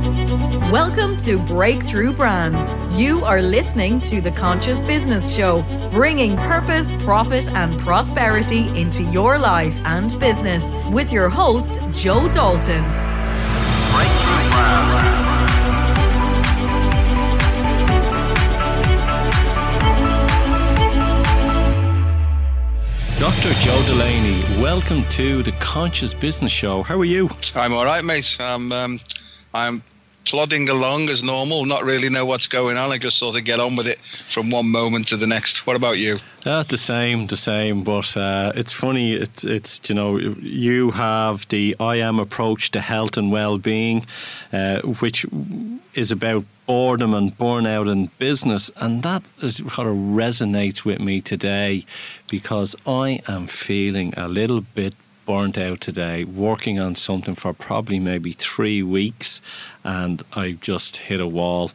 Welcome to Breakthrough Brands. You are listening to the Conscious Business Show, bringing purpose, profit, and prosperity into your life and business with your host, Joe Dalton. Breakthrough Brands. Dr. Joe Delaney, welcome to the Conscious Business Show. How are you? I'm all right, mate. I'm um, I'm plodding along as normal. Not really know what's going on. I just sort of get on with it from one moment to the next. What about you? Uh, the same, the same. But uh, it's funny. It's it's you know you have the I am approach to health and well being, uh, which is about boredom and burnout in business. And that kind of resonates with me today because I am feeling a little bit burnt out today, working on something for probably maybe three weeks, and I've just hit a wall.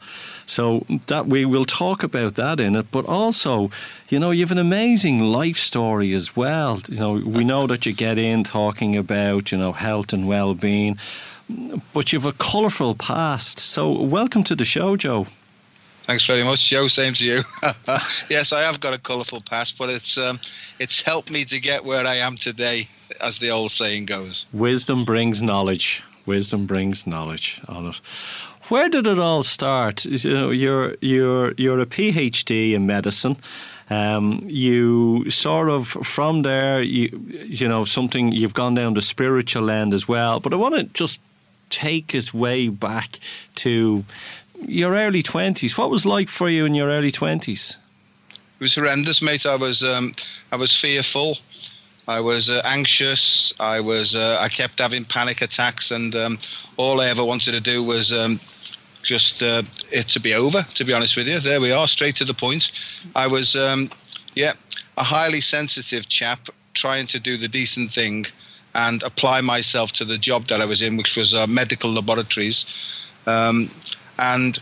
So that we will talk about that in it, but also, you know, you have an amazing life story as well. You know, we know that you get in talking about, you know, health and well-being but you've a colourful past. So, welcome to the show, Joe. Thanks very much, Joe. Same to you. yes, I have got a colourful past, but it's um, it's helped me to get where I am today, as the old saying goes. Wisdom brings knowledge. Wisdom brings knowledge on it. Where did it all start? You know, you're you're you're a PhD in medicine. Um, you sort of from there, you you know something you've gone down the spiritual end as well. But I want to just take us way back to your early 20s. What was like for you in your early 20s? It was horrendous, mate. I was um, I was fearful. I was uh, anxious. I was uh, I kept having panic attacks, and um, all I ever wanted to do was um, just uh, it to be over. To be honest with you, there we are, straight to the point. I was, um, yeah, a highly sensitive chap trying to do the decent thing, and apply myself to the job that I was in, which was uh, medical laboratories. Um, and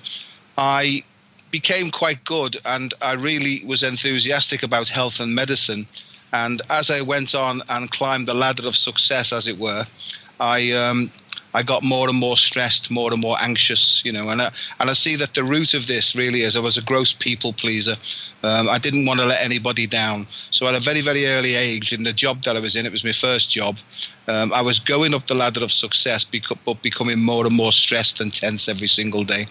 I became quite good, and I really was enthusiastic about health and medicine. And as I went on and climbed the ladder of success, as it were, I um, I got more and more stressed, more and more anxious, you know, and I, and I see that the root of this really is I was a gross people pleaser. Um, I didn't want to let anybody down. So at a very, very early age, in the job that I was in, it was my first job. Um, I was going up the ladder of success, but becoming more and more stressed and tense every single day.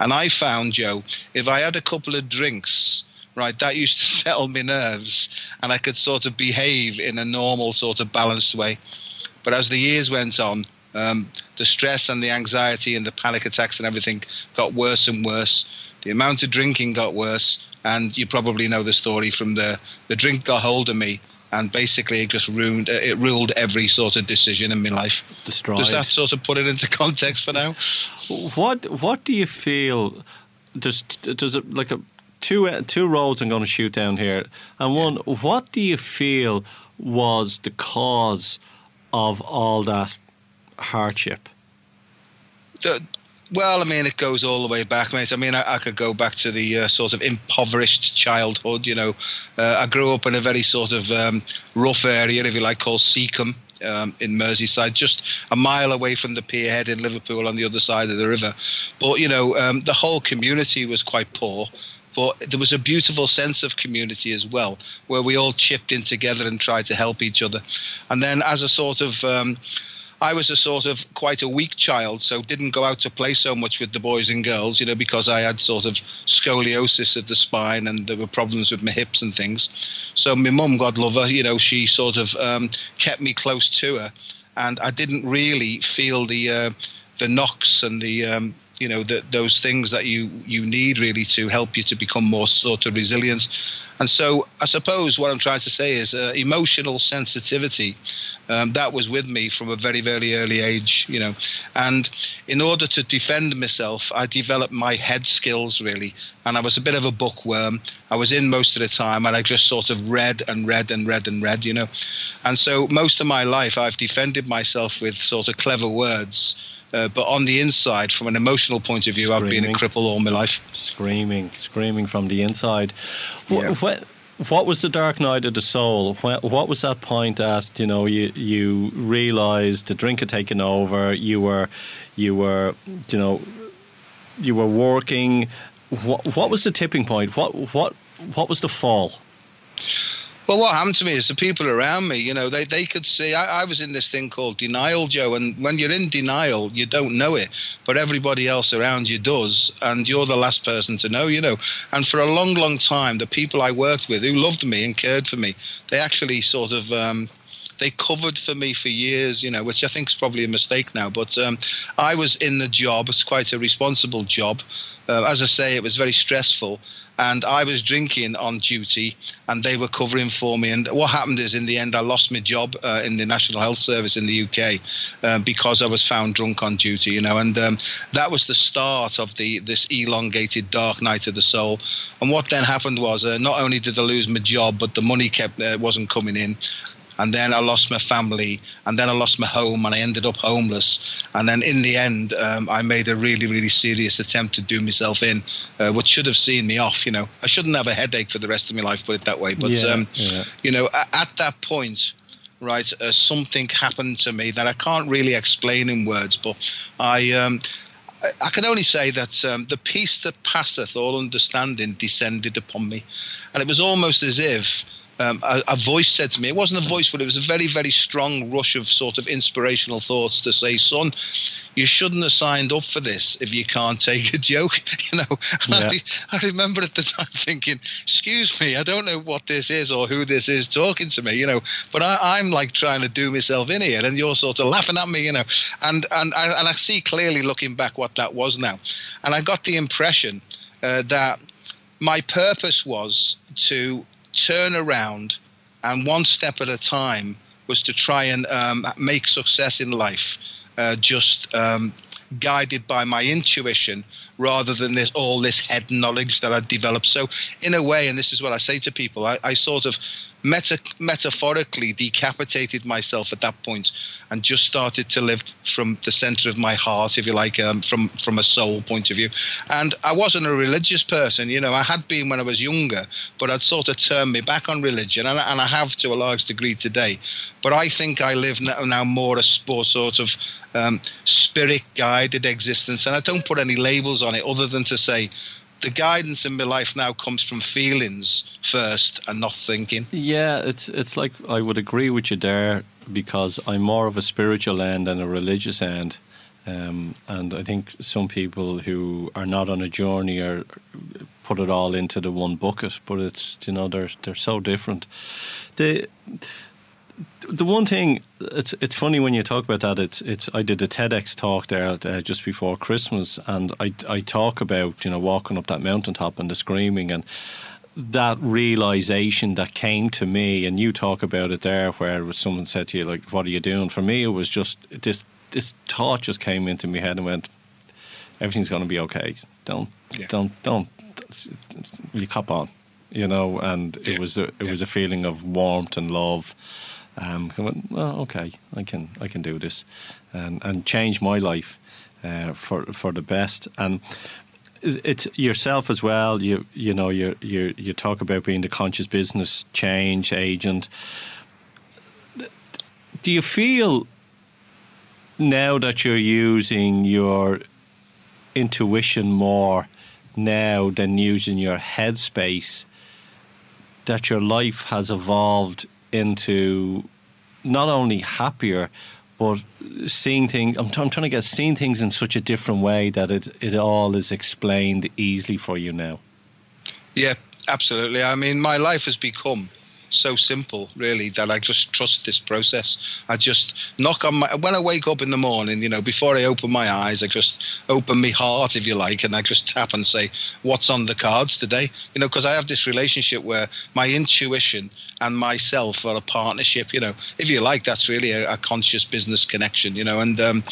And I found, Joe, if I had a couple of drinks, right, that used to settle my nerves, and I could sort of behave in a normal, sort of balanced way. But as the years went on, um, the stress and the anxiety and the panic attacks and everything got worse and worse. The amount of drinking got worse, and you probably know the story from the the drink got hold of me, and basically it just ruined it ruled every sort of decision in my life. Destroyed. Does that sort of put it into context for now? What What do you feel? Does does it like a two two roads I'm going to shoot down here, and one. What do you feel was the cause of all that hardship? well, I mean, it goes all the way back, mate. I mean, I, I could go back to the uh, sort of impoverished childhood. You know, uh, I grew up in a very sort of um, rough area, if you like, called Seacombe. Um, in Merseyside, just a mile away from the pierhead in Liverpool on the other side of the river. But you know, um, the whole community was quite poor but there was a beautiful sense of community as well, where we all chipped in together and tried to help each other. And then, as a sort of um, I was a sort of quite a weak child, so didn't go out to play so much with the boys and girls, you know, because I had sort of scoliosis of the spine and there were problems with my hips and things. So my mum, God love her, you know, she sort of um, kept me close to her, and I didn't really feel the uh, the knocks and the um, you know those things that you you need really to help you to become more sort of resilient. And so i suppose what i'm trying to say is uh, emotional sensitivity um, that was with me from a very very early age you know. And in order to defend myself i developed my head skills really. And i was a bit of a bookworm. I was in most of the time and i just sort of read and read and read and read you know. And so most of my life i've defended myself with sort of clever words uh, but on the inside, from an emotional point of view, screaming. I've been a cripple all my life. Screaming, screaming from the inside. Yeah. When, what was the dark night of the soul? What, what was that point at? You know, you you realised the drink had taken over. You were, you were, you know, you were working. What, what was the tipping point? What what what was the fall? Well, what happened to me is the people around me, you know, they, they could see. I, I, was in this thing called denial, Joe. And when you're in denial, you don't know it, but everybody else around you does. And you're the last person to know, you know. And for a long, long time, the people I worked with who loved me and cared for me, they actually sort of. Um, they covered for me for years, you know, which I think is probably a mistake now. But um, I was in the job. It's quite a responsible job. Uh, as I say, it was very stressful and I was drinking on duty, and they were covering for me. And what happened is, in the end, I lost my job uh, in the National Health Service in the UK uh, because I was found drunk on duty. You know, and um, that was the start of the this elongated dark night of the soul. And what then happened was, uh, not only did I lose my job, but the money kept uh, wasn't coming in, and then I lost my family, and then I lost my home, and I ended up homeless. And then in the end, um, I made a really, really serious attempt to do myself in, uh, which should have seen me off. You know, I shouldn't have a headache for the rest of my life, put it that way. But yeah, um, yeah. you know, at, at, that point, right, uh, something happened to me that I can't really explain in words, but I. Um, I can only say that um, the peace that passeth all understanding descended upon me. And it was almost as if um, a, a, voice said to me, it wasn't a voice, but it was a very, very strong rush of sort of inspirational thoughts to say, son, you shouldn't have signed up for this if you can't take a joke. You know, yeah. I, I, remember at the time thinking, excuse me, I don't know what this is or who this is talking to me, you know, but I, am like trying to do myself in here and you're sort of laughing at me, you know, and, and, I, and I see clearly looking back what that was now. And I got the impression uh, that my purpose was to turn around and one step at a time was to try and um, make success in life uh, just um, guided by my intuition rather than this all this head knowledge that I'd developed. So in a way, and this is what I say to people, I, I sort of meta- metaphorically decapitated myself at that point and just started to live from the center of my heart, if you like, um, from from a soul point of view. And I wasn't a religious person, you know. I had been when I was younger, but I'd sort of turned me back on religion, and, and I have to a large degree today. But I think I live now, more a sport sort of um, spirit guided existence, and I don't put any labels on it other than to say the guidance in my life now comes from feelings first and not thinking. Yeah, it's it's like I would agree with you there because I'm more of a spiritual end than a religious end. Um, and I think some people who are not on a journey are put it all into the one bucket, but it's you know they're they're so different. The the one thing it's it's funny when you talk about that. It's it's I did a TEDx talk there uh, just before Christmas, and I I talk about you know walking up that mountaintop and the screaming and that realization that came to me, and you talk about it there, where someone said to you like, "What are you doing?" For me, it was just this this thought just came into my head and went, "Everything's going to be okay. Don't yeah. don't don't you cop on." You know, and yeah. it was a, it yeah. was a feeling of warmth and love um, I went, well, okay, I can I can do this, and and change my life uh, for for the best. And it's yourself as well. You you know you you you talk about being the conscious business change agent. Do you feel now that you're using your intuition more now than using your headspace that your life has evolved into not only happier, but seeing things. I'm, I'm trying to get seeing things in such a different way that it it all is explained easily for you now. Yeah, absolutely. I mean, my life has become so simple, really, that I just trust this process. I just knock on my when I wake up in the morning, you know, before I open my eyes, I just open my heart, if you like, and I just tap and say, "What's on the cards today?" You know, because I have this relationship where my intuition and myself are a partnership. You know, if you like, that's really a, a conscious business connection. You know, and um,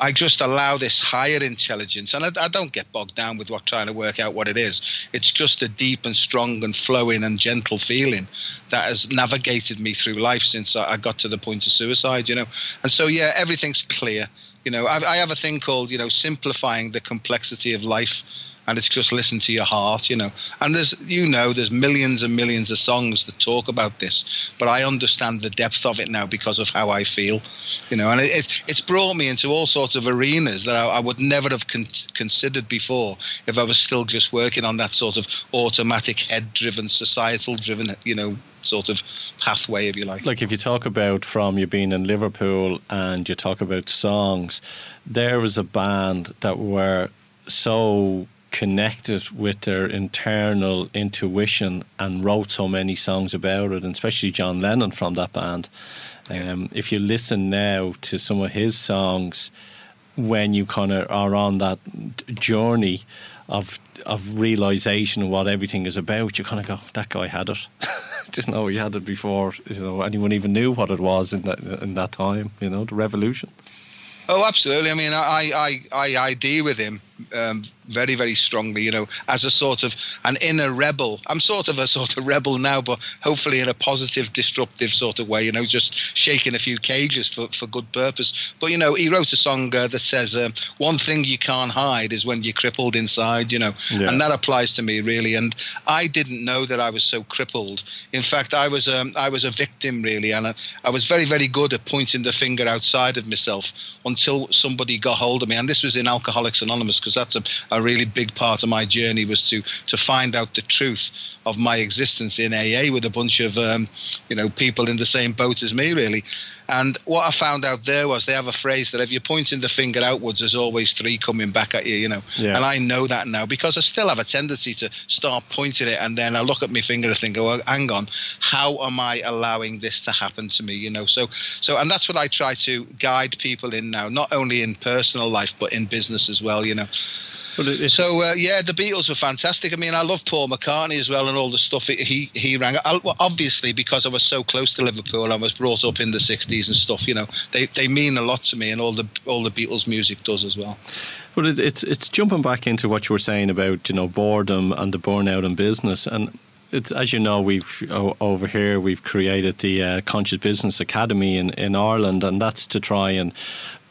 I just allow this higher intelligence, and I, I don't get bogged down with what trying to work out what it is. It's just a deep and strong and flowing and gentle feeling that has navigated me through life since I got to the point of suicide, you know. And so, yeah, everything's clear. You know, I, I have a thing called, you know, simplifying the complexity of life. and it's just listen to your heart, you know. And there's, you know, there's millions and millions of songs that talk about this, but I understand the depth of it now because of how I feel, you know. And it, it's brought me into all sorts of arenas that I, I would never have con- considered before if I was still just working on that sort of automatic, head-driven, societal-driven, you know, sort of pathway, if you like. Like if you talk about from you being in Liverpool and you talk about songs, there was a band that were so connected with their internal intuition and wrote so many songs about it, and especially John Lennon from that band. Um, if you listen now to some of his songs, when you kind of are on that journey of of realization of what everything is about, you kind of go, "That guy had it." Didn't know he had it before. You know, anyone even knew what it was in that in that time. You know, the revolution. Oh, absolutely. I mean, I I I ID with him um, very, very strongly, you know, as a sort of an inner rebel. I'm sort of a sort of rebel now, but hopefully in a positive, disruptive sort of way, you know, just shaking a few cages for, for good purpose. But, you know, he wrote a song uh, that says, um, one thing you can't hide is when you're crippled inside, you know, yeah. and that applies to me really. And I didn't know that I was so crippled. In fact, I was, um, I was a victim really, and I, I was very, very good at pointing the finger outside of myself until somebody got hold of me. And this was in Alcoholics Anonymous because that's a, a really big part of my journey was to to find out the truth of my existence in AA with a bunch of um, you know people in the same boat as me really. And what I found out there was they have a phrase that if you're pointing the finger outwards, there's always three coming back at you, you know. Yeah. And I know that now because I still have a tendency to start pointing it and then I look at my finger and think, oh, hang on, how am I allowing this to happen to me, you know? So, so, and that's what I try to guide people in now, not only in personal life, but in business as well, you know so uh, yeah, the Beatles were fantastic. I mean, I love Paul McCartney as well, and all the stuff he he rang. I, obviously, because I was so close to Liverpool, I was brought up in the '60s and stuff. You know, they they mean a lot to me, and all the all the Beatles music does as well. But it, it's it's jumping back into what you were saying about you know boredom and the burnout in business, and it's as you know we've over here we've created the uh, Conscious Business Academy in in Ireland, and that's to try and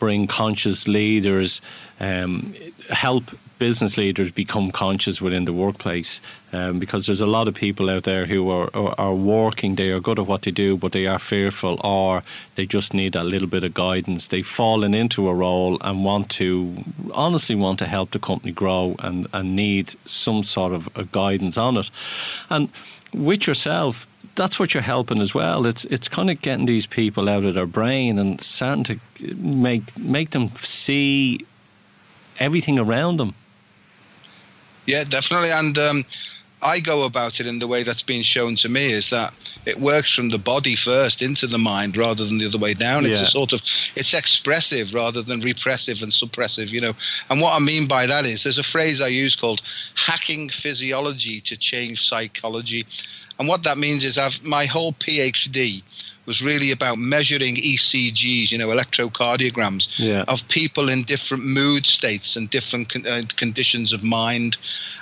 bring conscious leaders, um, help business leaders become conscious within the workplace um, because there's a lot of people out there who are, are, are working, they are good at what they do, but they are fearful or they just need a little bit of guidance. They've fallen into a role and want to, honestly, want to help the company grow and, and need some sort of guidance on it. And with yourself, that's what you're helping as well. It's it's kind of getting these people out of their brain and starting to make make them see everything around them yeah, definitely. And um, I go about it in the way that's been shown to me is that it works from the body first into the mind rather than the other way down. It's yeah. a sort of it's expressive rather than repressive and suppressive, you know. And what I mean by that is there's a phrase I use called hacking physiology to change psychology. And what that means is I've my whole PhD was really about measuring ECGs, you know, electrocardiograms yeah. of people in different mood states and different con- uh, conditions of mind.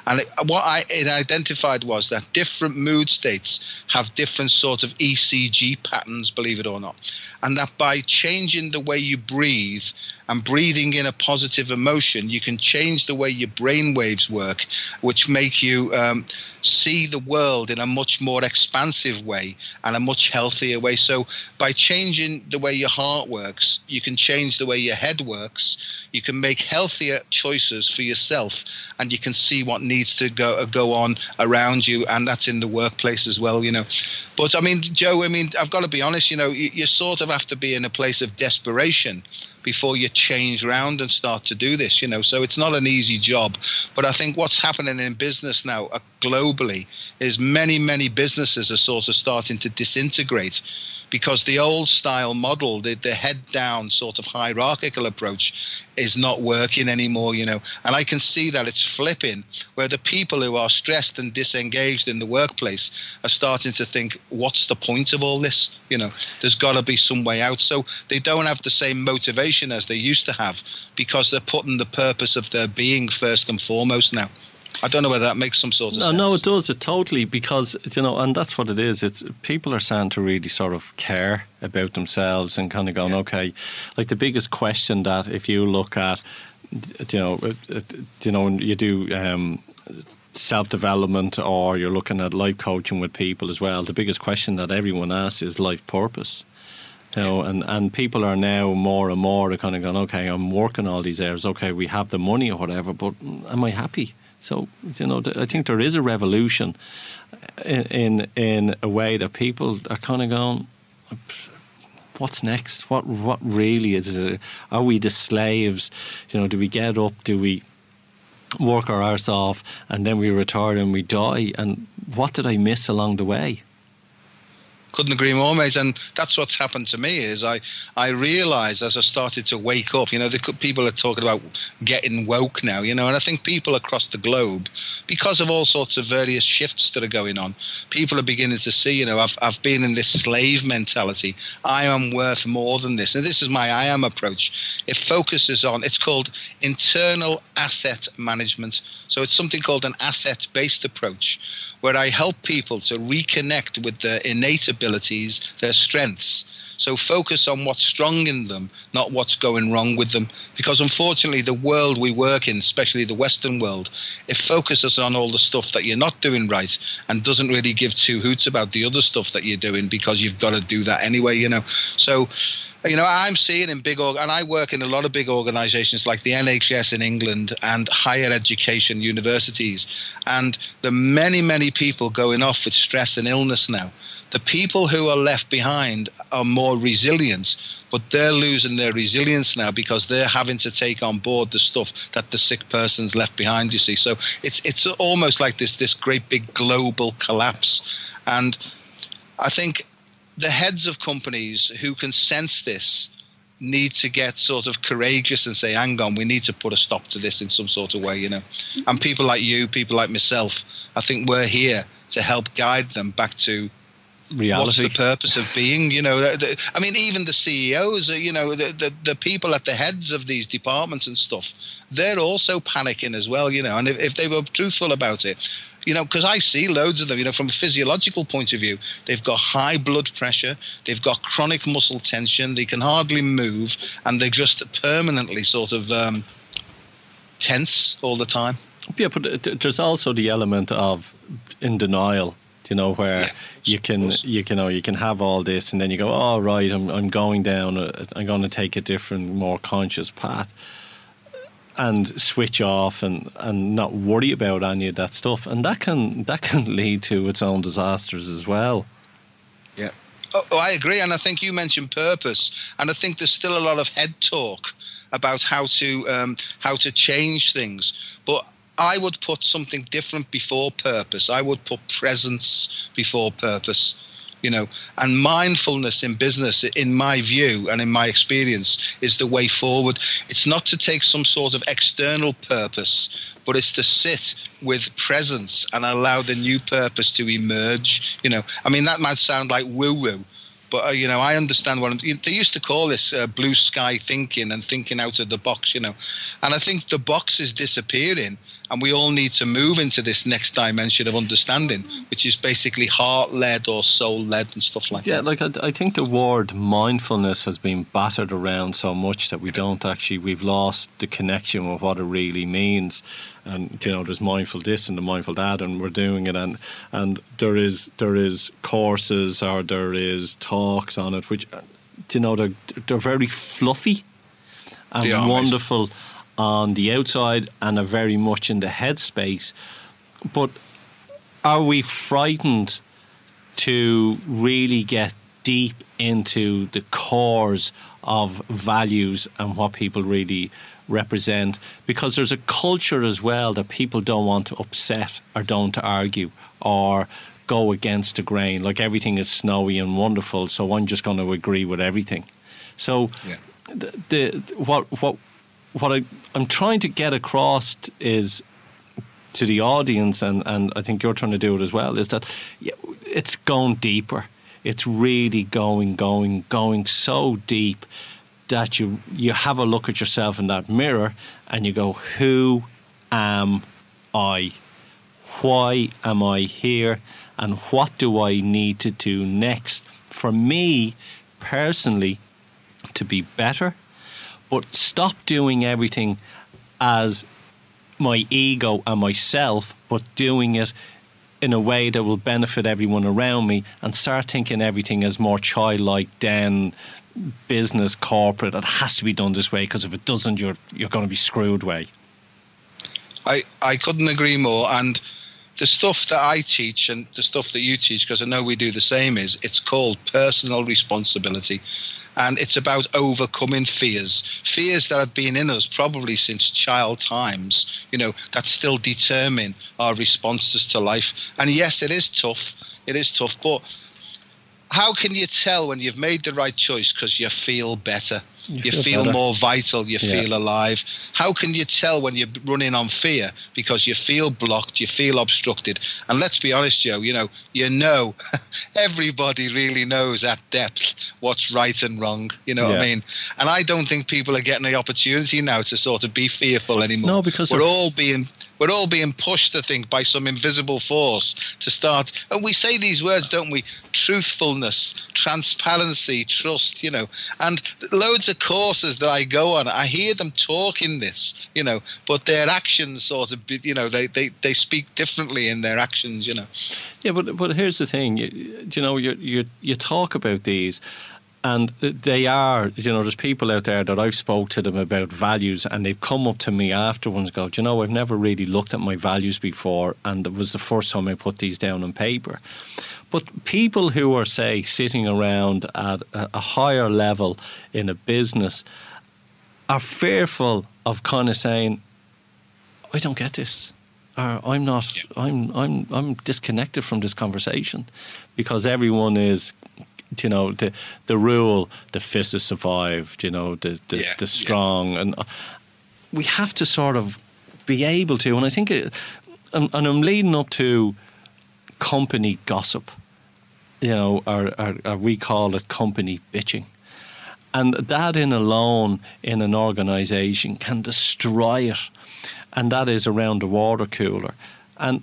And it, what I it identified was that different mood states have different sort of ECG patterns, believe it or not, and that by changing the way you breathe and breathing in a positive emotion, you can change the way your brain waves work, which make you um, see the world in a much more expansive way and a much healthier way. So, by changing the way your heart works, you can change the way your head works. You can make healthier choices for yourself, and you can see what needs to go uh, go on around you, and that's in the workplace as well. You know, but I mean, Joe, I mean, I've got to be honest. You know, you, you sort of have to be in a place of desperation before you change around and start to do this you know so it's not an easy job but i think what's happening in business now uh, globally is many many businesses are sort of starting to disintegrate because the old style model, the, the head down sort of hierarchical approach, is not working anymore, you know. And I can see that it's flipping, where the people who are stressed and disengaged in the workplace are starting to think, what's the point of all this? You know, there's got to be some way out. So they don't have the same motivation as they used to have because they're putting the purpose of their being first and foremost now. I don't know whether that makes some sort of no, sense. No, it does. It totally because you know, and that's what it is. It's people are starting to really sort of care about themselves and kind of going, yeah. okay, like the biggest question that if you look at you know, you know, you do um, self development or you're looking at life coaching with people as well. The biggest question that everyone asks is life purpose. You know, and, and people are now more and more kind of going, okay, I'm working all these areas. Okay, we have the money or whatever, but am I happy? So you know, I think there is a revolution in in, in a way that people are kind of going what's next? What what really is it? Are we the slaves? You know, do we get up? Do we work our arse off and then we retire and we die? And what did I miss along the way? Couldn't agree more, mate. And that's what's happened to me is I I realised as I started to wake up. You know, the people are talking about getting woke now. You know, and I think people across the globe, because of all sorts of various shifts that are going on, people are beginning to see. You know, I've I've been in this slave mentality. I am worth more than this, and this is my I am approach. It focuses on. It's called internal asset management. So it's something called an asset based approach where I help people to reconnect with their innate abilities, their strengths. So focus on what's strong in them, not what's going wrong with them. Because unfortunately, the world we work in, especially the Western world, it focuses on all the stuff that you're not doing right and doesn't really give two hoots about the other stuff that you're doing because you've got to do that anyway, you know. So you know, I'm seeing in big, and I work in a lot of big organisations like the NHS in England and higher education universities, and the many, many people going off with stress and illness now. The people who are left behind are more resilient, but they're losing their resilience now because they're having to take on board the stuff that the sick person's left behind. You see, so it's it's almost like this this great big global collapse, and I think the heads of companies who can sense this need to get sort of courageous and say, hang on, we need to put a stop to this in some sort of way, you know. And people like you, people like myself, I think we're here to help guide them back to reality. What's the purpose of being? You know, the, I mean, even the CEOs, uh, you know, the, the, the people at the heads of these departments and stuff, they're also panicking as well, you know. And if, if they were truthful about it, you know, because I see loads of them, you know, from a physiological point of view, they've got high blood pressure, they've got chronic muscle tension, they can hardly move, and they're just permanently sort of um, tense all the time. Yeah, but there's also the element of in denial you know, where yeah, you can you can know you can have all this and then you go, oh right, I'm I'm going down, I'm going to take a different, more conscious path and switch off and, and not worry about any of that stuff, and that can that can lead to its own disasters as well. Yeah, oh, oh, I agree, and I think you mentioned purpose, and I think there's still a lot of head talk about how to um, how to change things, but I would put something different before purpose. I would put presence before purpose you know and mindfulness in business in my view and in my experience is the way forward. It's not to take some sort of external purpose but it's to sit with presence and allow the new purpose to emerge you know. I mean that might sound like woo woo but uh, you know i understand what I'm, they used to call this uh, blue sky thinking and thinking out of the box you know. And i think the box is disappearing and we all need to move into this next dimension of understanding, which is basically heart led or soul led and stuff like yeah, that. Yeah, like I, I, think the word mindfulness has been battered around so much that we don't actually, we've lost the connection with what it really means. And you know, there's mindful this and the mindful that, and we're doing it, and and there is there is courses or there is talks on it, which uh, you know they're they're very fluffy and wonderful on the outside and are very much in the headspace. But are we frightened to really get deep into the cores of values and what people really represent? Because there's a culture as well that people don't want to upset or don't argue or go against the grain. Like everything is snowy and wonderful, so I'm just going to agree with everything. So, yeah. the, the what what what I, I'm trying to get across is to the audience, and, and I think you're trying to do it as well, is that it's going deeper. It's really going, going, going so deep that you you have a look at yourself in that mirror and you go, Who am I? Why am I here? And what do I need to do next for me personally to be better, but stop doing everything as my ego and myself, but doing it in a way that will benefit everyone around me and start thinking everything as more childlike than business corporate it has to be done this way because if it doesn't you're you're going to be screwed way I, I couldn't agree more. And the stuff that I teach and the stuff that you teach, because I know we do the same, is it's called personal responsibility. And it's about overcoming fears, fears that have been in us probably since child times, you know, that still determine our responses to life. And yes, it is tough. It is tough. But how can you tell when you've made the right choice because you feel better? You, you feel, feel more vital, you yeah. feel alive. How can you tell when you're running on fear because you feel blocked, you feel obstructed? And let's be honest, Joe, you know, you know, everybody really knows at depth what's right and wrong. You know yeah. what I mean? And I don't think people are getting the opportunity now to sort of be fearful anymore. No, because we're all being we're all being pushed, I think, by some invisible force to start. And we say these words, don't we? Truthfulness, transparency, trust, you know. And loads of courses that I go on, I hear them talking this, you know, but their actions sort of, you know, they, they, they speak differently in their actions, you know. Yeah, but but here's the thing, you, you know, you you you talk about these, and they are, you know, there's people out there that I've spoke to them about values, and they've come up to me afterwards, and go, you know, I've never really looked at my values before, and it was the first time I put these down on paper. But people who are, say, sitting around at a higher level in a business are fearful of kind of saying, I don't get this. Or I'm not. I'm. I'm. I'm disconnected from this conversation because everyone is you know the the rule the fittest survived you know the the, yeah, the strong yeah. and uh, we have to sort of be able to and I think it, and, and I'm leading up to company gossip you know or, or, or we call it company bitching. And that in alone in an organization can destroy it. And that is around the water cooler. And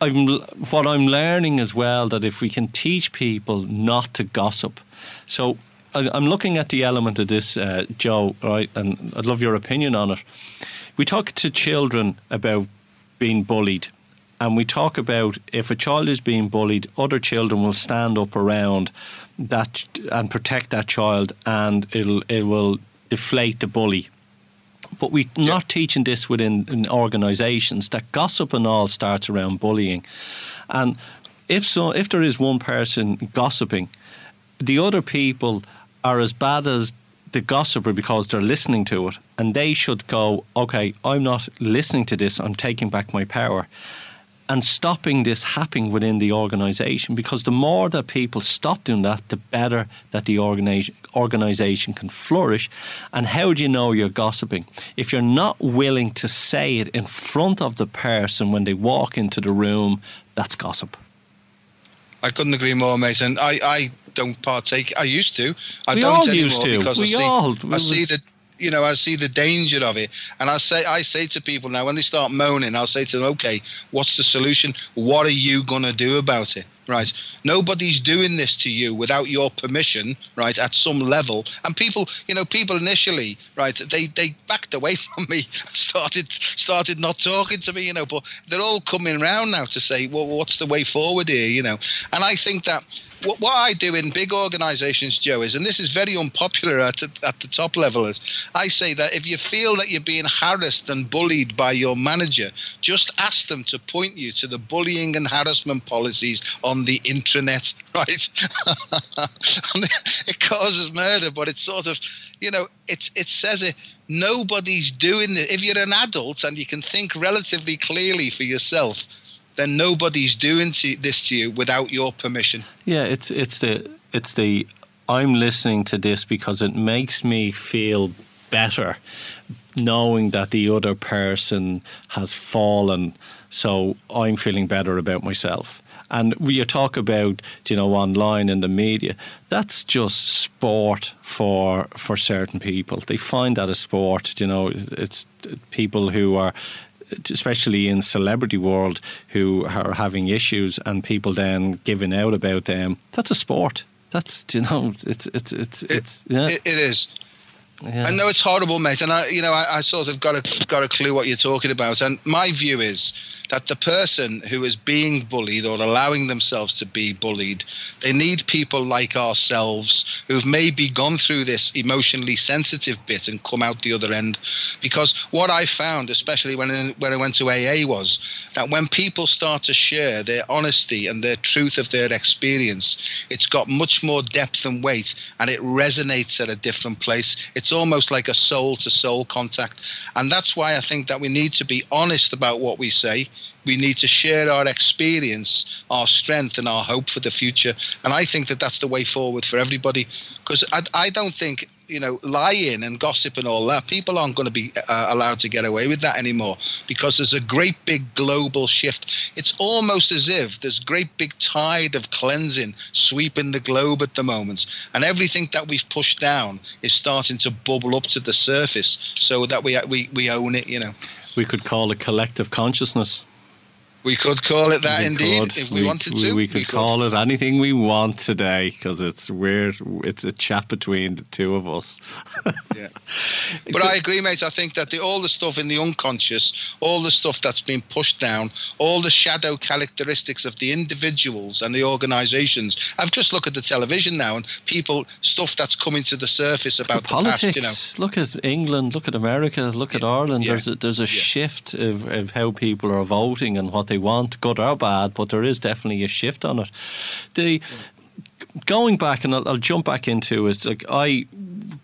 I'm what I'm learning as well that if we can teach people not to gossip, so I'm looking at the element of this, uh, Joe, right, and I'd love your opinion on it. We talk to children about being bullied, and we talk about if a child is being bullied, other children will stand up around that and protect that child, and it'll it will deflate the bully but we're not teaching this within in organisations that gossip and all starts around bullying. And if so, if there is one person gossiping, the other people are as bad as the gossiper because they're listening to it, and they should go, okay, I'm not listening to this. I'm taking back my power and stopping this happening within the organisation because the more that people stop doing that, the better that the organisation can flourish. And how do you know you're gossiping? If you're not willing to say it in front of the person when they walk into the room, that's gossip. I couldn't agree more, Mason. I, I don't partake. I used to. I we don't all anymore used to. because we I see, all. I see the you know, I see the danger of it. And I say, I say to people now when they start moaning, I'll say to them, okay, what's the solution? What are you going to do about it? Right. Nobody's doing this to you without your permission, right, at some level. And people, you know, people initially, right, they, they backed away from me, started started not talking to me, you know, but they're all coming around now to say, well, what's the way forward here, you know? And I think that what, what I do in big organizations, Joe, is, and this is very unpopular at, at the top level, is I say that if you feel that you're being harassed and bullied by your manager, just ask them to point you to the bullying and harassment policies on the intranet, right? it causes murder, but it's sort of, you know, it's it says it. Nobody's doing it. If you're an adult and you can think relatively clearly for yourself, then nobody's doing to, this to you without your permission. Yeah, it's it's the it's the I'm listening to this because it makes me feel better knowing that the other person has fallen so I'm feeling better about myself. And you talk about, you know, online in the media, that's just sport for for certain people. They find that a sport, you know, it's people who are especially in celebrity world who are having issues and people then giving out about them that's a sport that's you know it's it's it's it's yeah. it, it is Yeah. I know it's horrible, mate, and I, you know, I, I sort of got a got a clue what you're talking about. And my view is that the person who is being bullied or allowing themselves to be bullied, they need people like ourselves who've maybe gone through this emotionally sensitive bit and come out the other end. Because what I found, especially when when I went to AA, was that when people start to share their honesty and their truth of their experience, it's got much more depth and weight, and it resonates at a different place. It's almost like a soul to soul contact, and that's why I think that we need to be honest about what we say we need to share our experience, our strength, and our hope for the future. And I think that that's the way forward for everybody. Because I, I don't think you know, lying and gossip and all that, people aren't going to be uh, allowed to get away with that anymore because there's a great big global shift. It's almost as if there's a great big tide of cleansing sweeping the globe at the moment, and everything that we've pushed down is starting to bubble up to the surface, so that we we we own it. You know, we could call it collective consciousness. We could call it that we indeed could. if we, we wanted to. We, we could, could call it anything we want today because it's weird. It's a chat between the two of us. yeah, but I agree, mate. I think that the, all the stuff in the unconscious, all the stuff that's been pushed down, all the shadow characteristics of the individuals and the organisations. I've just looked at the television now and people stuff that's coming to the surface about the politics. Past, you know. Look at England. Look at America. Look yeah. at Ireland. Yeah. There's a, there's a yeah. shift of, of how people are voting and what they they want, good or bad, but there is definitely a shift on it. The going back, and I'll, I'll jump back into it. Like I,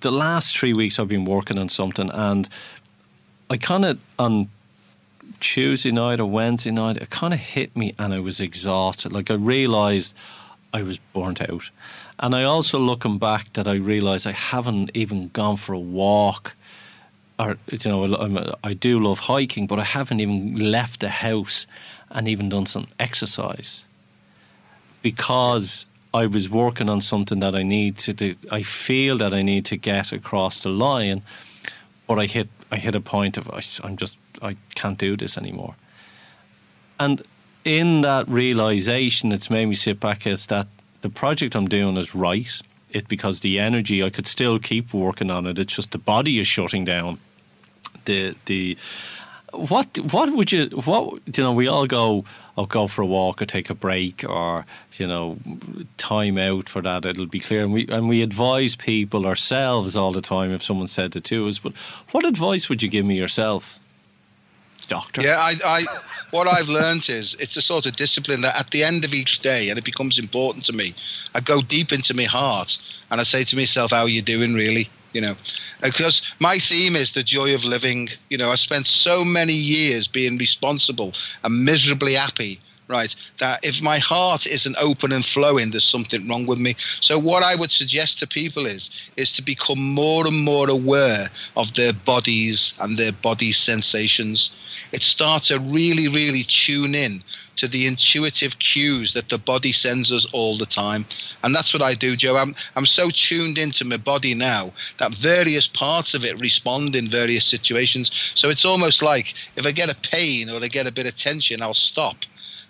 the last three weeks I've been working on something, and I kind of on Tuesday night or Wednesday night, it kind of hit me, and I was exhausted. Like I realised I was burnt out. And I also looking back that I realised I haven't even gone for a walk or you know I'm, um, uh, i do love hiking, but I haven't even left the house and even done some exercise because I was working on something that I need to do. I feel that I need to get across the line, but I hit I hit a point of I'm just I can't do this anymore. And in that realization, it's made me sit back as that the project I'm doing is right. It because the energy I could still keep working on it. It's just the body is shutting down. The the what what would you what you know we all go I'll oh, go for a walk or take a break or you know time out for that it'll be clear. And we and we advise people ourselves all the time if someone said it to us but what advice would you give me yourself? Doctor. Yeah I, I what I've learned is it's a sort of discipline that at the end of each day and it becomes important to me I go deep into my heart and I say to myself how are you doing really? You know because my theme is the joy of living. You know i spent so many years being responsible and miserably happy right that if my heart isn't open and flowing there's something wrong with me. So what i would suggest to people is is to become more and more aware of their bodies and their body sensations. It starts to really really tune in to the intuitive cues that the body sends us all the time. And that's what I do, Joe. I'm, I'm so tuned into my body now that various parts of it respond in various situations. So it's almost like if I get a pain or I get a bit of tension, I'll stop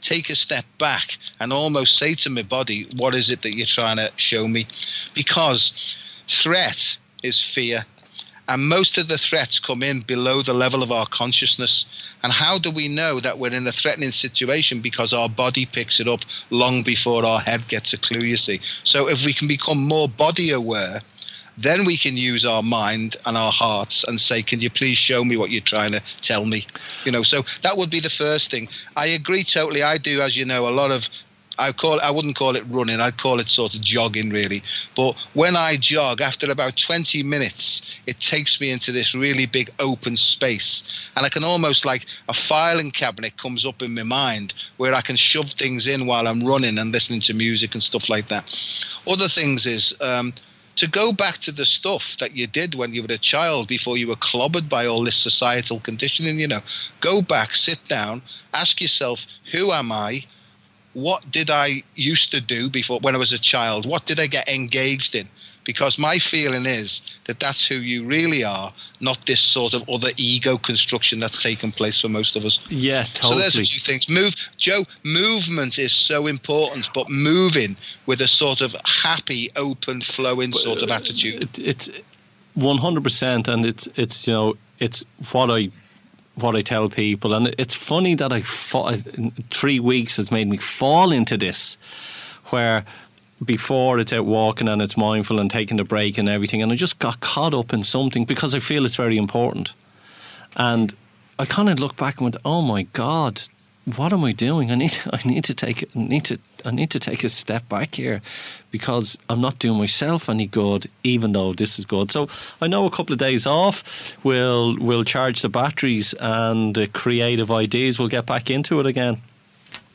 take a step back and almost say to my body, What is it that you're trying to show me? Because threat is fear. And most of the threats come in below the level of our consciousness. And how do we know that we're in a threatening situation? Because our body picks it up long before our head gets a clue, you see. So if we can become more body aware, then we can use our mind and our hearts and say, Can you please show me what you're trying to tell me? You know, so that would be the first thing. I agree totally. I do, as you know, a lot of I call I wouldn't call it running. I'd call it sort of jogging, really. But when I jog, after about 20 minutes, it takes me into this really big open space, and I can almost like a filing cabinet comes up in my mind where I can shove things in while I'm running and listening to music and stuff like that. Other things is. Um, to go back to the stuff that you did when you were a child before you were clobbered by all this societal conditioning, you know, go back, sit down, ask yourself, who am I? What did I used to do before when I was a child? What did I get engaged in? Because my feeling is that that's who you really are, not this sort of other ego construction that's taken place for most of us. Yeah, totally. So there's a few things. Move, Joe. Movement is so important, but moving with a sort of happy, open, flowing sort of uh, attitude. It, it's one hundred percent, and it's it's you know it's what I what I tell people, and it's funny that I fought, three weeks has made me fall into this, where before it's out walking and it's mindful and taking the break and everything, and I just got caught up in something because I feel it's very important, and I kind of look back and went, "Oh my God, what am I doing? I need I need to take it I need to I need to take a step back here because I'm not doing myself any good, even though this is good. So I know a couple of days off will will charge the batteries and uh, creative ideas will get back into it again.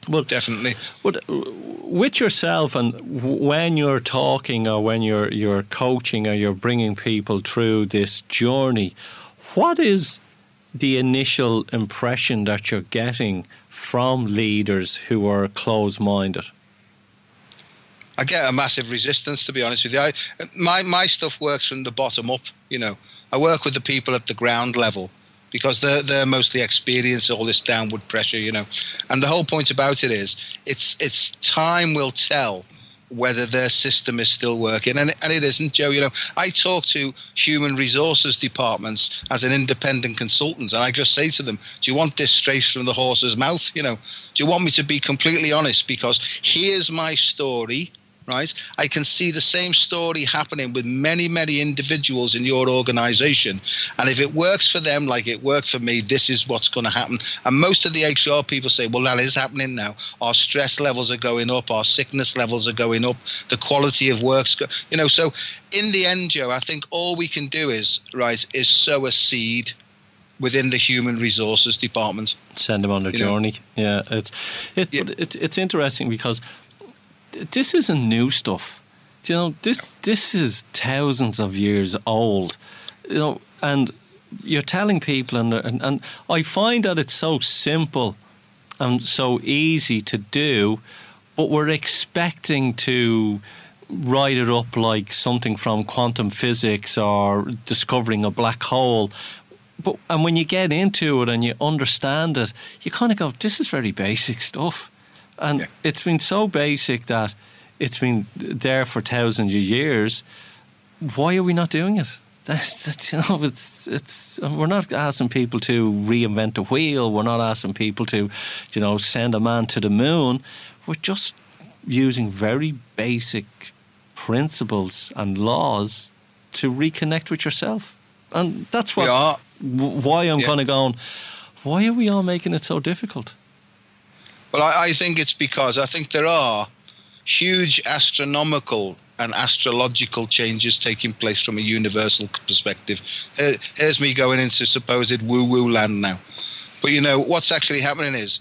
But definitely. But with yourself and when you're talking or when you're you're coaching or you're bringing people through this journey, what is the initial impression that you're getting from leaders who are closed minded? I get a massive resistance, to be honest with you. I, my my stuff works from the bottom up. You know, I work with the people at the ground level because they're they're mostly experienced all this downward pressure. You know, and the whole point about it is it's it's time will tell whether their system is still working. And, and it isn't, Joe. You know, I talk to human resources departments as an independent consultant, and I just say to them, Do you want this straight from the horse's mouth? You know, do you want me to be completely honest? Because here's my story right? I can see the same story happening with many, many individuals in your organization. And if it works for them like it worked for me, this is what's going to happen. And most of the HR people say, well, that is happening now. Our stress levels are going up, our sickness levels are going up, the quality of work's, go- you know. So in the end, Joe, I think all we can do is, right, is sow a seed within the human resources department. Send them on their journey. Know? Yeah, it's it, yeah. it, it's interesting because this isn't new stuff. You know, this this is thousands of years old. You know, and you're telling people, and, and and I find that it's so simple and so easy to do, but we're expecting to write it up like something from quantum physics or discovering a black hole. But and when you get into it and you understand it, you kind of go, "This is very basic stuff." And yeah. it's been so basic that it's been there for thousands of years. Why are we not doing it? That's, that's, you know, it's it's. We're not asking people to reinvent the wheel. We're not asking people to, you know, send a man to the moon. We're just using very basic principles and laws to reconnect with yourself, and that's what. Why I'm yeah. kind of going. Why are we all making it so difficult? Well, I, I think it's because I think there are huge astronomical and astrological changes taking place from a universal perspective. here's me going into supposed woo woo land now. But you know, what's actually happening is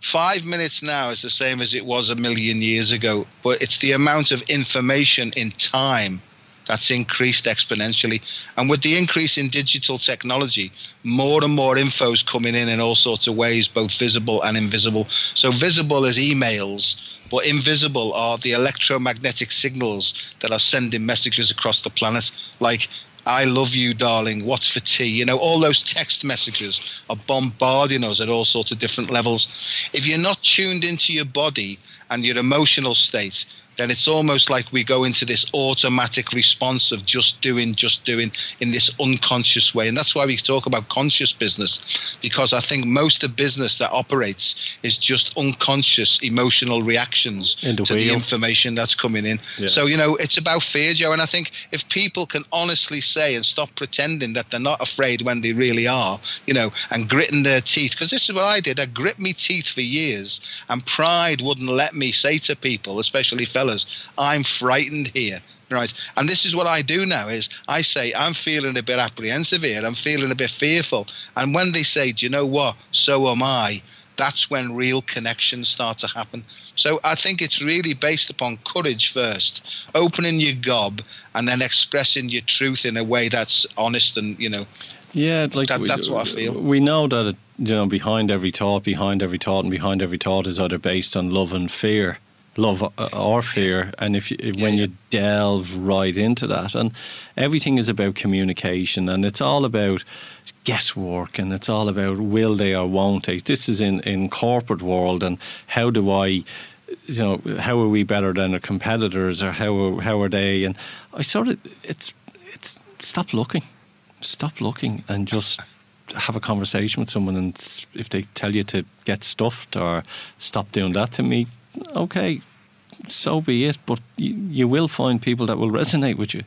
five minutes now is the same as it was a million years ago, but it's the amount of information in time that's increased exponentially. And with the increase in digital technology, more and more info is coming in in all sorts of ways, both visible and invisible. So, visible is emails, but invisible are the electromagnetic signals that are sending messages across the planet, like I love you, darling. What's for tea? You know, all those text messages are bombarding us at all sorts of different levels. If you're not tuned into your body and your emotional state, then it's almost like we go into this automatic response of just doing, just doing in this unconscious way. And that's why we talk about conscious business, because I think most of business that operates is just unconscious emotional reactions to the information that's coming in. Yeah. So, you know, it's about fear, Joe. And I think if people can honestly say and stop pretending that they're not afraid when they really are, you know, and gritting their teeth, because this is what I did. I grit my teeth for years, and pride wouldn't let me say to people, especially fellow fellas, I'm frightened here. Right. And this is what I do now is I say, I'm feeling a bit apprehensive here. I'm feeling a bit fearful. And when they say, do you know what? So am I. That's when real connections start to happen. So I think it's really based upon courage first, opening your gob, and then expressing your truth in a way that's honest and you know. Yeah, like that, we, that's what I uh, feel. We know that you know behind every thought, behind every thought, and behind every thought is either based on love and fear love uh, or fear, and if you, when you delve right into that, and everything is about communication, and it's all about guesswork, and it's all about will they or won't they. This is in in corporate world, and how do I, you know, how are we better than our competitors, or how are, how are they? And I sort of it's it's stop looking, stop looking, and just have a conversation with someone. And if they tell you to get stuffed or stop doing that to me, okay, so be it. But you, you will find people that will resonate with you.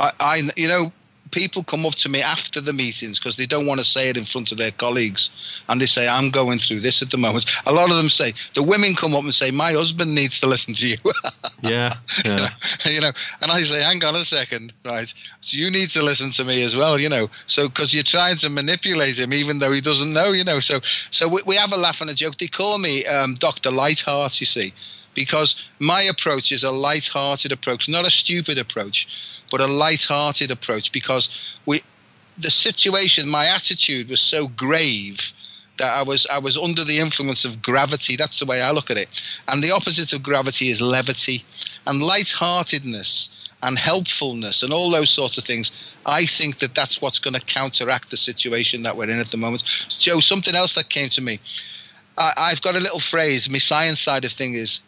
I, I you know, people come up to me after the meetings because they don't want to say it in front of their colleagues and they say i'm going through this at the moment. A lot of them say the women come up and say my husband needs to listen to you. Yeah, yeah. you know and i say hang on a second right so you need to listen to me as well you know so because you're trying to manipulate him even though he doesn't know you know so so we, we have a laugh and a joke. They call me um, dr lightheart you see because my approach is a light-hearted approach, not a stupid approach, but a light-hearted approach. Because we, the situation, my attitude was so grave that I was I was under the influence of gravity. That's the way I look at it. And the opposite of gravity is levity, and light-heartedness and helpfulness and all those sorts of things. I think that that's what's going to counteract the situation that we're in at the moment. Joe, something else that came to me. I, have got a little phrase. My science side of thing is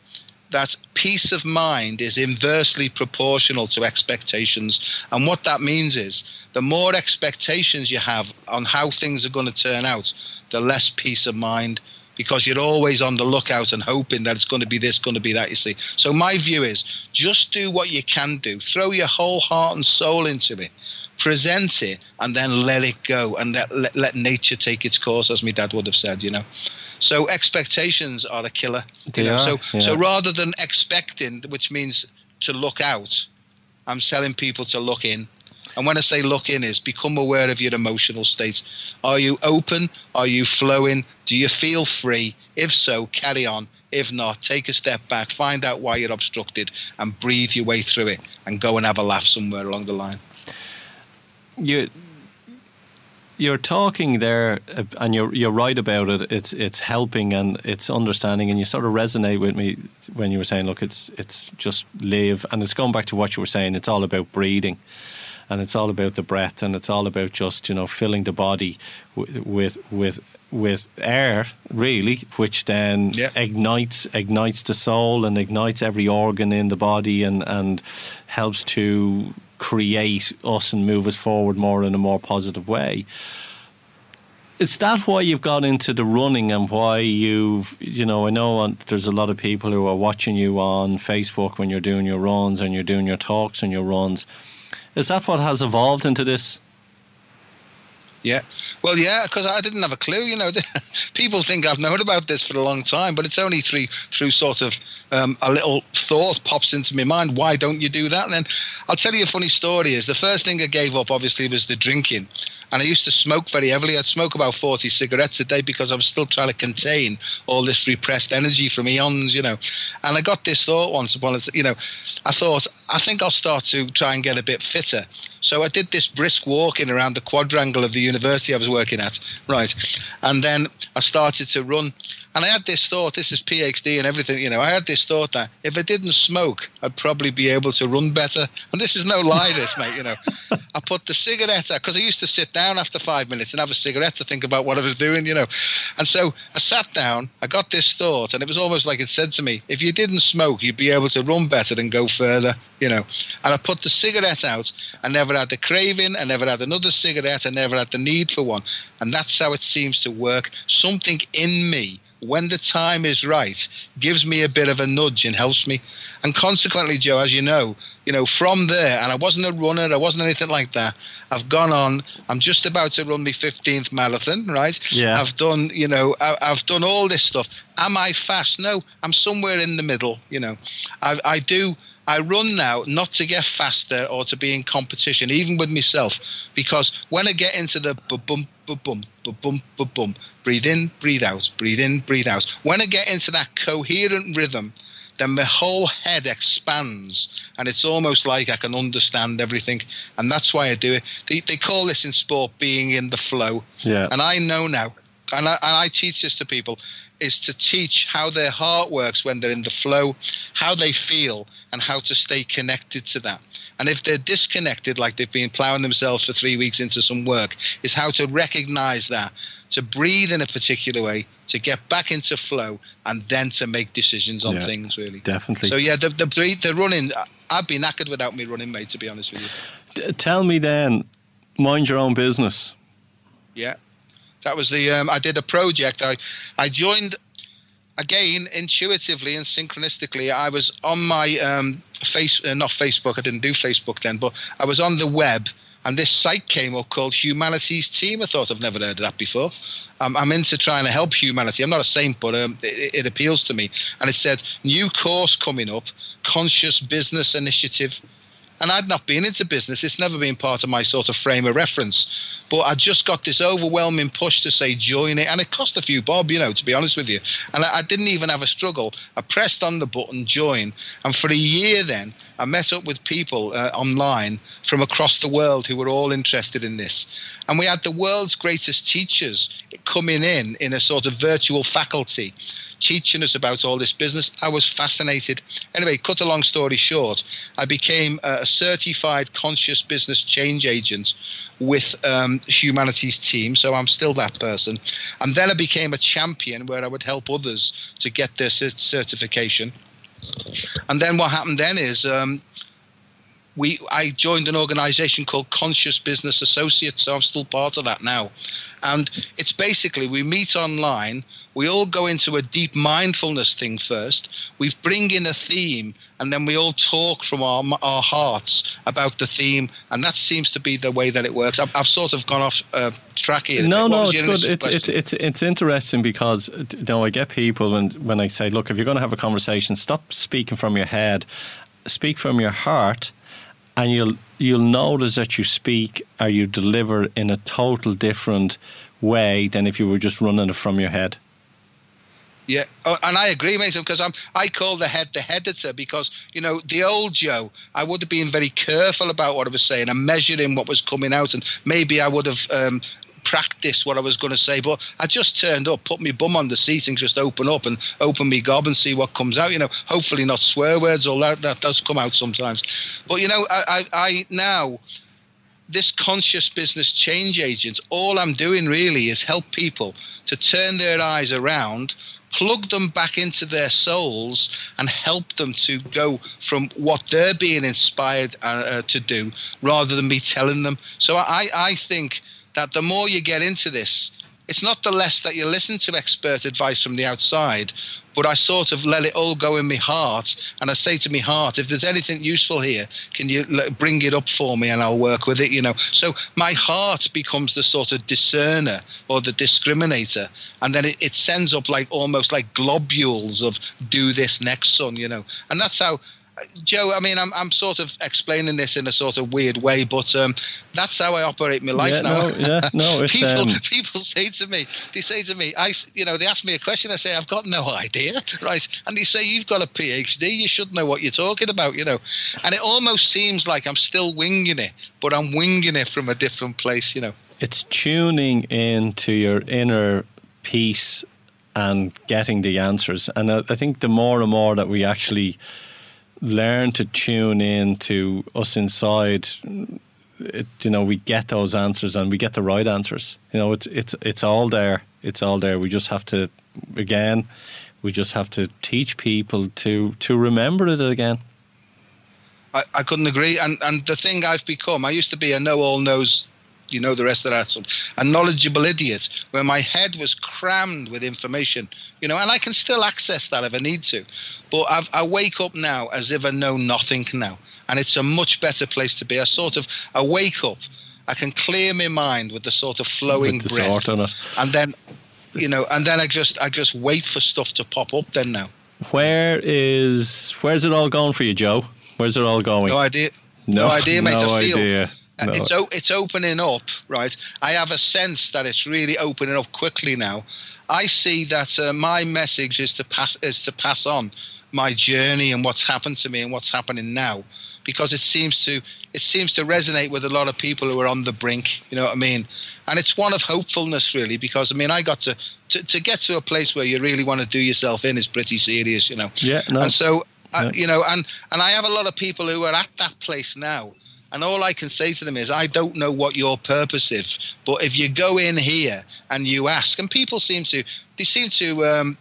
that peace of mind is inversely proportional to expectations. And what that means is the more expectations you have on how things are going to turn out, the less peace of mind because you're always on the lookout and hoping that it's going to be this, going to be that, you see. So my view is just do what you can do, throw your whole heart and soul into it. Present it and then let it go and let, let, let nature take its course, as my dad would have said, you know. So expectations are the killer. They are, so yeah. so rather than expecting, which means to look out, I'm telling people to look in. And when I say look in, is become aware of your emotional state. Are you open? Are you flowing? Do you feel free? If so, carry on. If not, take a step back, find out why you're obstructed, and breathe your way through it, and go and have a laugh somewhere along the line. You you're talking there, uh, and you're you're right about it. It's it's helping and it's understanding, and you sort of resonate with me when you were saying, look, it's it's just live, and it's going back to what you were saying. It's all about breathing, and it's all about the breath, and it's all about just you know filling the body with with with, with air, really, which then Yeah. ignites ignites the soul and ignites every organ in the body, and and helps to create us and move us forward more in a more positive way. Is that why you've got into the running and why you've, you know, I know there's a lot of people who are watching you on Facebook when you're doing your runs and you're doing your talks and your runs. Is that what has evolved into this? Yeah. Well, yeah, because I didn't have a clue. You know, people think I've known about this for a long time, but it's only through through sort of um, a little thought pops into my mind. Why don't you do that? And then I'll tell you a funny story. Is the first thing I gave up obviously was the drinking, and I used to smoke very heavily. I'd smoke about forty cigarettes a day because I was still trying to contain all this repressed energy from eons. You know, and I got this thought once upon a you know, I thought I think I'll start to try and get a bit fitter. So I did this brisk walking around the quadrangle of the university I was working at, right? And then I started to run. And I had this thought, this is PhD and everything, you know, I had this thought that if I didn't smoke, I'd probably be able to run better. And this is no lie, this, mate, you know. I put the cigarette out, because I used to sit down after five minutes and have a cigarette to think about what I was doing, you know. And so I sat down, I got this thought, and it was almost like it said to me, if you didn't smoke, you'd be able to run better and go further, you know. And I put the cigarette out, I never had the craving, I never had another cigarette, I never had the need for one. And that's how it seems to work. Something in me when the time is right, gives me a bit of a nudge and helps me. And consequently, Joe, as you know, you know, from there, and I wasn't a runner, I wasn't anything like that. I've gone on. I'm just about to run my 15th marathon, right? Yeah. I've done, you know, I, I've done all this stuff. Am I fast? No, I'm somewhere in the middle. You know, I, I do. I run now not to get faster or to be in competition, even with myself, because when I get into the bum bum bum bum bum bum, breathe in, breathe out, breathe in, breathe out. When I get into that coherent rhythm, then my whole head expands, and it's almost like I can understand everything, and that's why I do it. They, they call this in sport being in the flow, Yeah. and I know now, and I, and I teach this to people, is to teach how their heart works when they're in the flow, how they feel, and how to stay connected to that. And if they're disconnected, like they've been plowing themselves for three weeks into some work, is how to recognize that, to breathe in a particular way, to get back into flow, and then to make decisions on Yeah, things, really. Definitely. So, yeah, the, the, the running, I'd be knackered without me running, mate, to be honest with you. D- tell me then, mind your own business. Yeah, that was the. Um, I did a project. I I joined again intuitively and synchronistically. I was on my um, face, uh, not Facebook. I didn't do Facebook then, but I was on the web. And this site came up called Humanity's Team. I thought I've never heard of that before. Um, I'm into trying to help humanity. I'm not a saint, but um, it, it appeals to me. And it said, new course coming up, Conscious Business Initiative and I'd not been into business. It's never been part of my sort of frame of reference. But I just got this overwhelming push to say join it, and it cost a few bob, you know, to be honest with you. And I, I didn't even have a struggle. I pressed on the button join, and for a year then I met up with people uh, online from across the world who were all interested in this. And we had the world's greatest teachers coming in in a sort of virtual faculty, teaching us about all this business. I was fascinated. Anyway, cut a long story short, I became a certified conscious business change agent with um, Humanity's Team so i'm still that person. And then i became a champion where i would help others to get their certification. And then what happened then is um, we I joined an organization called Conscious Business Associates, so I'm still part of that now. And it's basically we meet online, we all go into a deep mindfulness thing first, we bring in a theme, and then we all talk from our our hearts about the theme, and that seems to be the way that it works. I've, I've sort of gone off uh, track here. No, no, it's good. It's, it's it's it's interesting because you know I get people when when I say, look, if you're going to have a conversation, stop speaking from your head, speak from your heart and you'll you'll notice that you speak or you deliver in a total different way than if you were just running it from your head. Yeah, oh, and I agree, Mason, because I'm I call the head the headitor because you know the old Joe, I would have been very careful about what I was saying and measuring what was coming out, and maybe I would have um, practice what I was going to say, but I just turned up, put my bum on the seat, and just open up and open me gob and see what comes out. You know, hopefully not swear words, or that that does come out sometimes. But you know, I I, I now this conscious business change agent, all I'm doing really is help people to turn their eyes around, plug them back into their souls, and help them to go from what they're being inspired uh, uh, to do rather than me telling them. So I, I think that the more you get into this, it's not the less that you listen to expert advice from the outside, but I sort of let it all go in my heart. And I say to my heart, if there's anything useful here, can you bring it up for me and I'll work with it, you know? So my heart becomes the sort of discerner or the discriminator. And then it, it sends up like almost like globules of do this next, son, you know? And that's how Joe, I mean, I'm I'm sort of explaining this in a sort of weird way, but um, that's how I operate my life yeah, now. No, yeah, no, people um... people say to me, they say to me, I, you know, they ask me a question, I say I've got no idea, right? And they say you've got a PhD, you should know what you're talking about, you know. And it almost seems like I'm still winging it, but I'm winging it from a different place, you know. It's tuning into your inner peace and getting the answers, and I, I think the more and more that we actually learn to tune in to us inside, it, you know, we get those answers and we get the right answers. You know, it's it's it's all there. It's all there. We just have to, again, we just have to teach people to to remember it again. I, I couldn't agree. And and the thing I've become, I used to be a know all knows you know the rest of that sort. A knowledgeable idiot where my head was crammed with information. You know and i can still access that if i need to. But I've, i wake up now as if i know nothing now. And it's a much better place to be. I sort of i wake up i can clear my mind with the sort of flowing with breath. and then you know and then i just i just wait for stuff to pop up then now. Where is where's it all going for you joe? Where's it all going? No idea. No, no idea mate. no I feel, idea It's it's opening up, right? I have a sense that it's really opening up quickly now. I see that uh, my message is to pass is to pass on my journey and what's happened to me and what's happening now, because it seems to it seems to resonate with a lot of people who are on the brink. You know what I mean? And it's one of hopefulness, really, because I mean, I got to to, to get to a place where you really want to do yourself in is pretty serious, you know. Yeah. No. And so, uh, you know, and and I have a lot of people who are at that place now and all I can say to them is, I don't know what your purpose is, but if you go in here and you ask, and people seem to, they seem to um,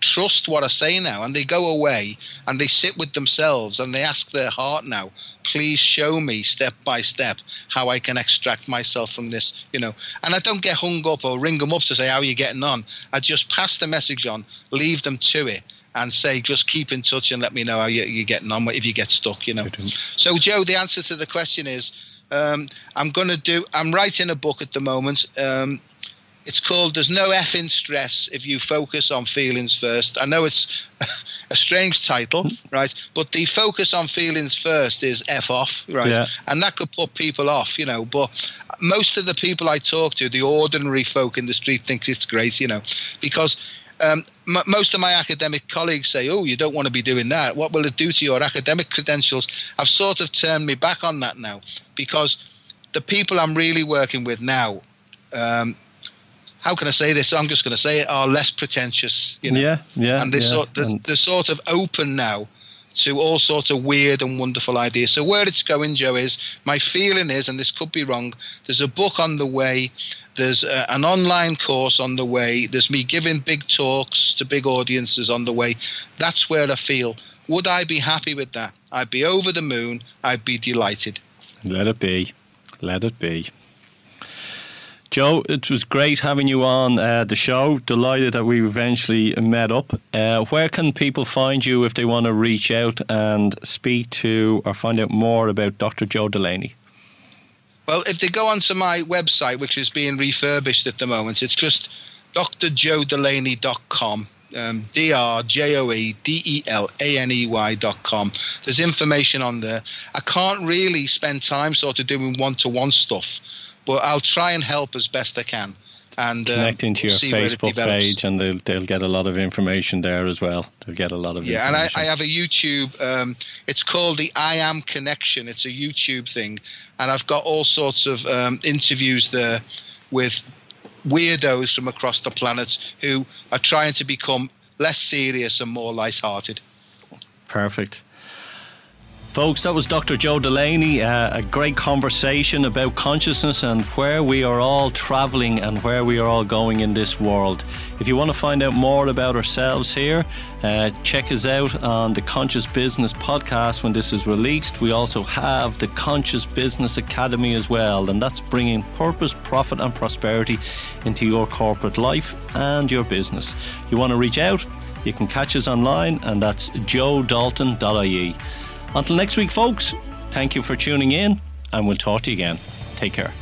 trust what I say now, and they go away and they sit with themselves and they ask their heart now, please show me step by step how I can extract myself from this, you know. And I don't get hung up or ring them up to say how are you getting on. I just pass the message on, leave them to it, and say just keep in touch and let me know how you're getting on if you get stuck, you know. So Joe, the answer to the question is. Um, I'm going to do. I'm writing a book at the moment. Um, it's called There's No f in Stress If You Focus on Feelings First. I know it's a strange title, right? But the focus on feelings first is F off, right? Yeah. And that could put people off, you know. But most of the people I talk to, the ordinary folk in the street, think it's great, you know, because um, m- most of my academic colleagues say, "Oh, you don't want to be doing that. What will it do to your academic credentials?" I've sort of turned me back on that now because the people I'm really working with now, um, how can I say this? I'm just going to say it are less pretentious. You know? Yeah, yeah. And they're, yeah. Sort, they're, they're sort of open now to all sorts of weird and wonderful ideas. So where it's going, Joe, is my feeling is, and this could be wrong. There's a book on the way. There's a, an online course on the way. There's me giving big talks to big audiences on the way. That's where I feel. Would I be happy with that? I'd be over the moon. I'd be delighted. Let it be. Let it be. Joe, it was great having you on uh, the show. Delighted that we eventually met up. Uh, where can people find you if they want to reach out and speak to or find out more about Dr. Joe Delaney? Well, if they go onto my website, which is being refurbished at the moment, it's just drjoedelaney.com. Um, D R J O E D E L A N E Y dot com. There's information on there. I can't really spend time sort of doing one to one stuff but I'll try and help as best I can. And um, connecting to your Facebook page, and they'll they'll get a lot of information there as well. They'll get a lot of yeah. And I, I have a YouTube. Um, it's called the I Am Connection. It's a YouTube thing, and I've got all sorts of um, interviews there with weirdos from across the planet who are trying to become less serious and more light-hearted. Perfect. Folks, that was Dr. Joe Delaney. Uh, a great conversation about consciousness and where we are all traveling and where we are all going in this world. If you want to find out more about ourselves here, uh, check us out on the Conscious Business podcast when this is released. We also have the Conscious Business Academy as well, and that's bringing purpose, profit, and prosperity into your corporate life and your business. You want to reach out? You can catch us online, and that's joedalton.ie. Until next week, folks, thank you for tuning in, and we'll talk to you again. Take care.